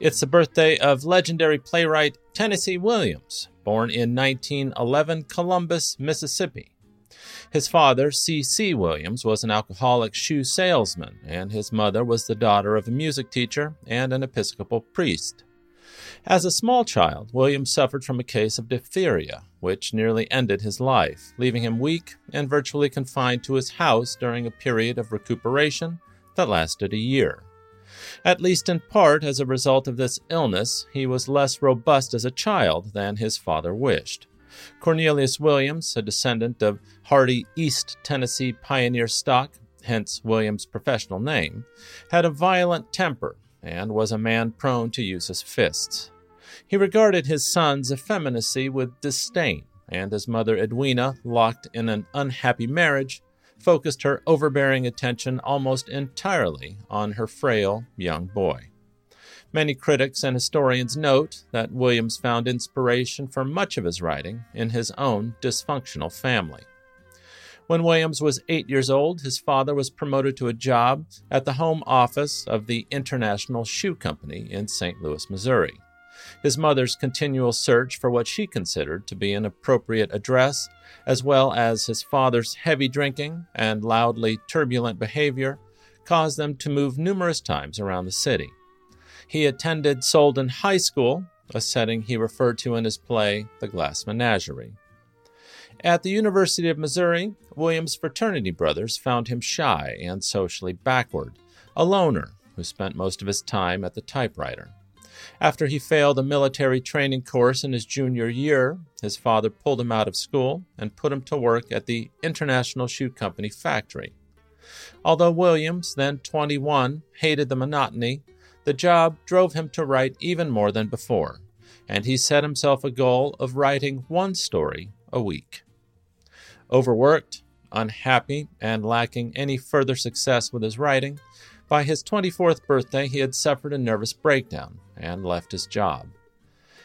It's the birthday of legendary playwright Tennessee Williams, born in 1911, Columbus, Mississippi. His father, C.C. Williams, was an alcoholic shoe salesman, and his mother was the daughter of a music teacher and an Episcopal priest. As a small child, Williams suffered from a case of diphtheria, which nearly ended his life, leaving him weak and virtually confined to his house during a period of recuperation that lasted a year. At least in part as a result of this illness, he was less robust as a child than his father wished. Cornelius Williams, a descendant of hardy East Tennessee pioneer stock, hence Williams' professional name, had a violent temper and was a man prone to use his fists. He regarded his son's effeminacy with disdain, and his mother Edwina, locked in an unhappy marriage, focused her overbearing attention almost entirely on her frail young boy. Many critics and historians note that Williams found inspiration for much of his writing in his own dysfunctional family. When Williams was eight years old, his father was promoted to a job at the home office of the International Shoe Company in St. Louis, Missouri. His mother's continual search for what she considered to be an appropriate address, as well as his father's heavy drinking and loudly turbulent behavior, caused them to move numerous times around the city. He attended Soldan High School, a setting he referred to in his play, The Glass Menagerie. At the University of Missouri, Williams' fraternity brothers found him shy and socially backward, a loner who spent most of his time at the typewriter. After he failed a military training course in his junior year, his father pulled him out of school and put him to work at the International Shoe Company factory. Although Williams, then 21, hated the monotony, the job drove him to write even more than before, and he set himself a goal of writing one story a week. Overworked, unhappy, and lacking any further success with his writing, by his 24th birthday he had suffered a nervous breakdown and left his job.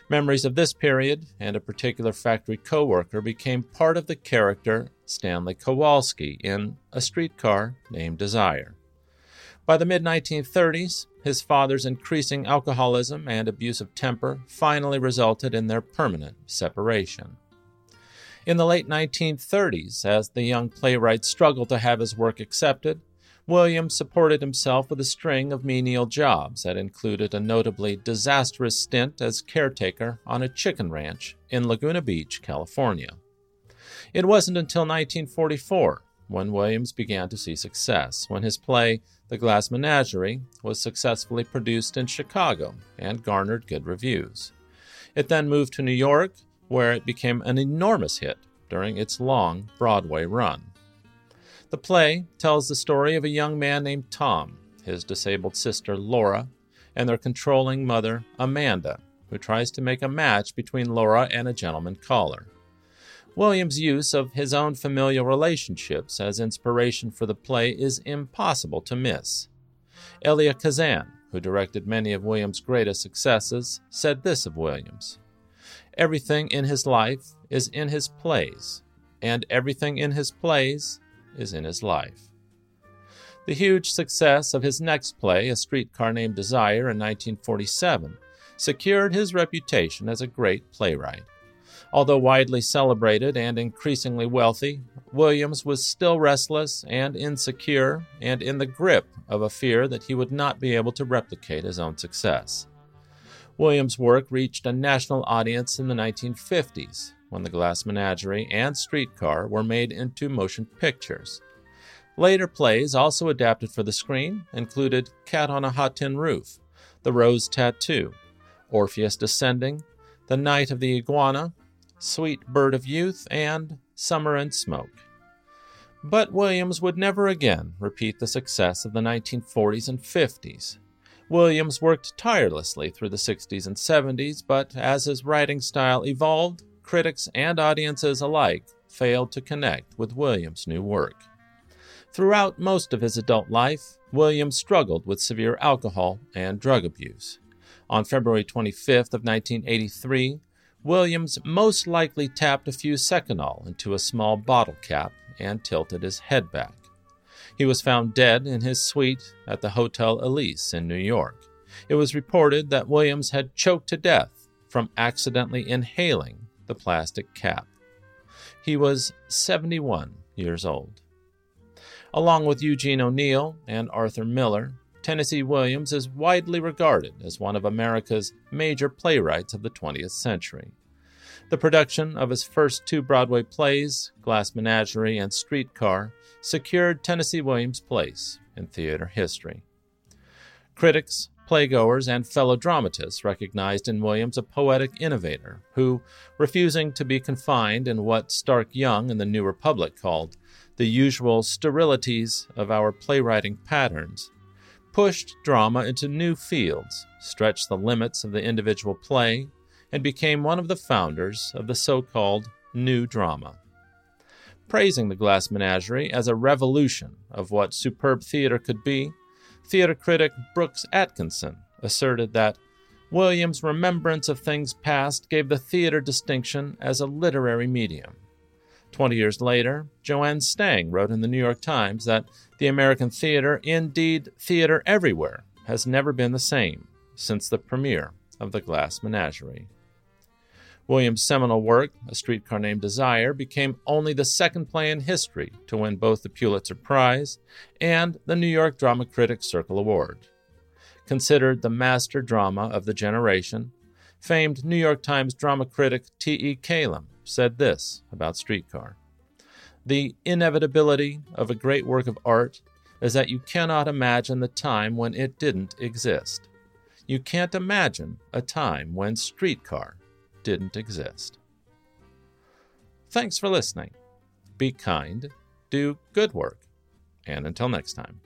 Memories of this period and a particular factory co worker became part of the character Stanley Kowalski in A Streetcar Named Desire. By the mid 1930s, his father's increasing alcoholism and abusive temper finally resulted in their permanent separation. In the late 1930s, as the young playwright struggled to have his work accepted, Williams supported himself with a string of menial jobs that included a notably disastrous stint as caretaker on a chicken ranch in Laguna Beach, California. It wasn't until 1944 when Williams began to see success, when his play, The Glass Menagerie, was successfully produced in Chicago and garnered good reviews. It then moved to New York, where it became an enormous hit during its long Broadway run. The play tells the story of a young man named Tom, his disabled sister Laura, and their controlling mother Amanda, who tries to make a match between Laura and a gentleman caller. Williams' use of his own familial relationships as inspiration for the play is impossible to miss. Elia Kazan, who directed many of Williams' greatest successes, said this of Williams Everything in his life is in his plays, and everything in his plays is in his life. The huge success of his next play, A Streetcar Named Desire, in 1947, secured his reputation as a great playwright. Although widely celebrated and increasingly wealthy, Williams was still restless and insecure and in the grip of a fear that he would not be able to replicate his own success. Williams' work reached a national audience in the 1950s, when The Glass Menagerie and Streetcar were made into motion pictures. Later plays, also adapted for the screen, included Cat on a Hot Tin Roof, The Rose Tattoo, Orpheus Descending, The Night of the Iguana, Sweet Bird of Youth, and Summer and Smoke. But Williams would never again repeat the success of the 1940s and 50s. Williams worked tirelessly through the 60s and 70s, but as his writing style evolved, critics and audiences alike failed to connect with Williams' new work. Throughout most of his adult life, Williams struggled with severe alcohol and drug abuse. On February 25th of 1983, Williams most likely tapped a few Seconal into a small bottle cap and tilted his head back. He was found dead in his suite at the Hotel Elysée in New York. It was reported that Williams had choked to death from accidentally inhaling the plastic cap. He was 71 years old. Along with Eugene O'Neill and Arthur Miller, Tennessee Williams is widely regarded as one of America's major playwrights of the 20th century. The production of his first two Broadway plays, Glass Menagerie and Streetcar, secured Tennessee Williams' place in theater history. Critics, playgoers, and fellow dramatists recognized in Williams a poetic innovator who, refusing to be confined in what Stark Young and the New Republic called the usual sterilities of our playwriting patterns, pushed drama into new fields, stretched the limits of the individual play, and became one of the founders of the so called New Drama. Praising the Glass Menagerie as a revolution of what superb theater could be, theater critic Brooks Atkinson asserted that Williams' remembrance of things past gave the theater distinction as a literary medium. Twenty years later, Joanne Stang wrote in the New York Times that the American theater, indeed theater everywhere, has never been the same since the premiere of The Glass Menagerie. Williams' seminal work, A Streetcar Named Desire, became only the second play in history to win both the Pulitzer Prize and the New York Drama Critics Circle Award. Considered the master drama of the generation, famed New York Times drama critic T.E. Kalem said this about Streetcar The inevitability of a great work of art is that you cannot imagine the time when it didn't exist. You can't imagine a time when Streetcar didn't exist. Thanks for listening. Be kind, do good work, and until next time.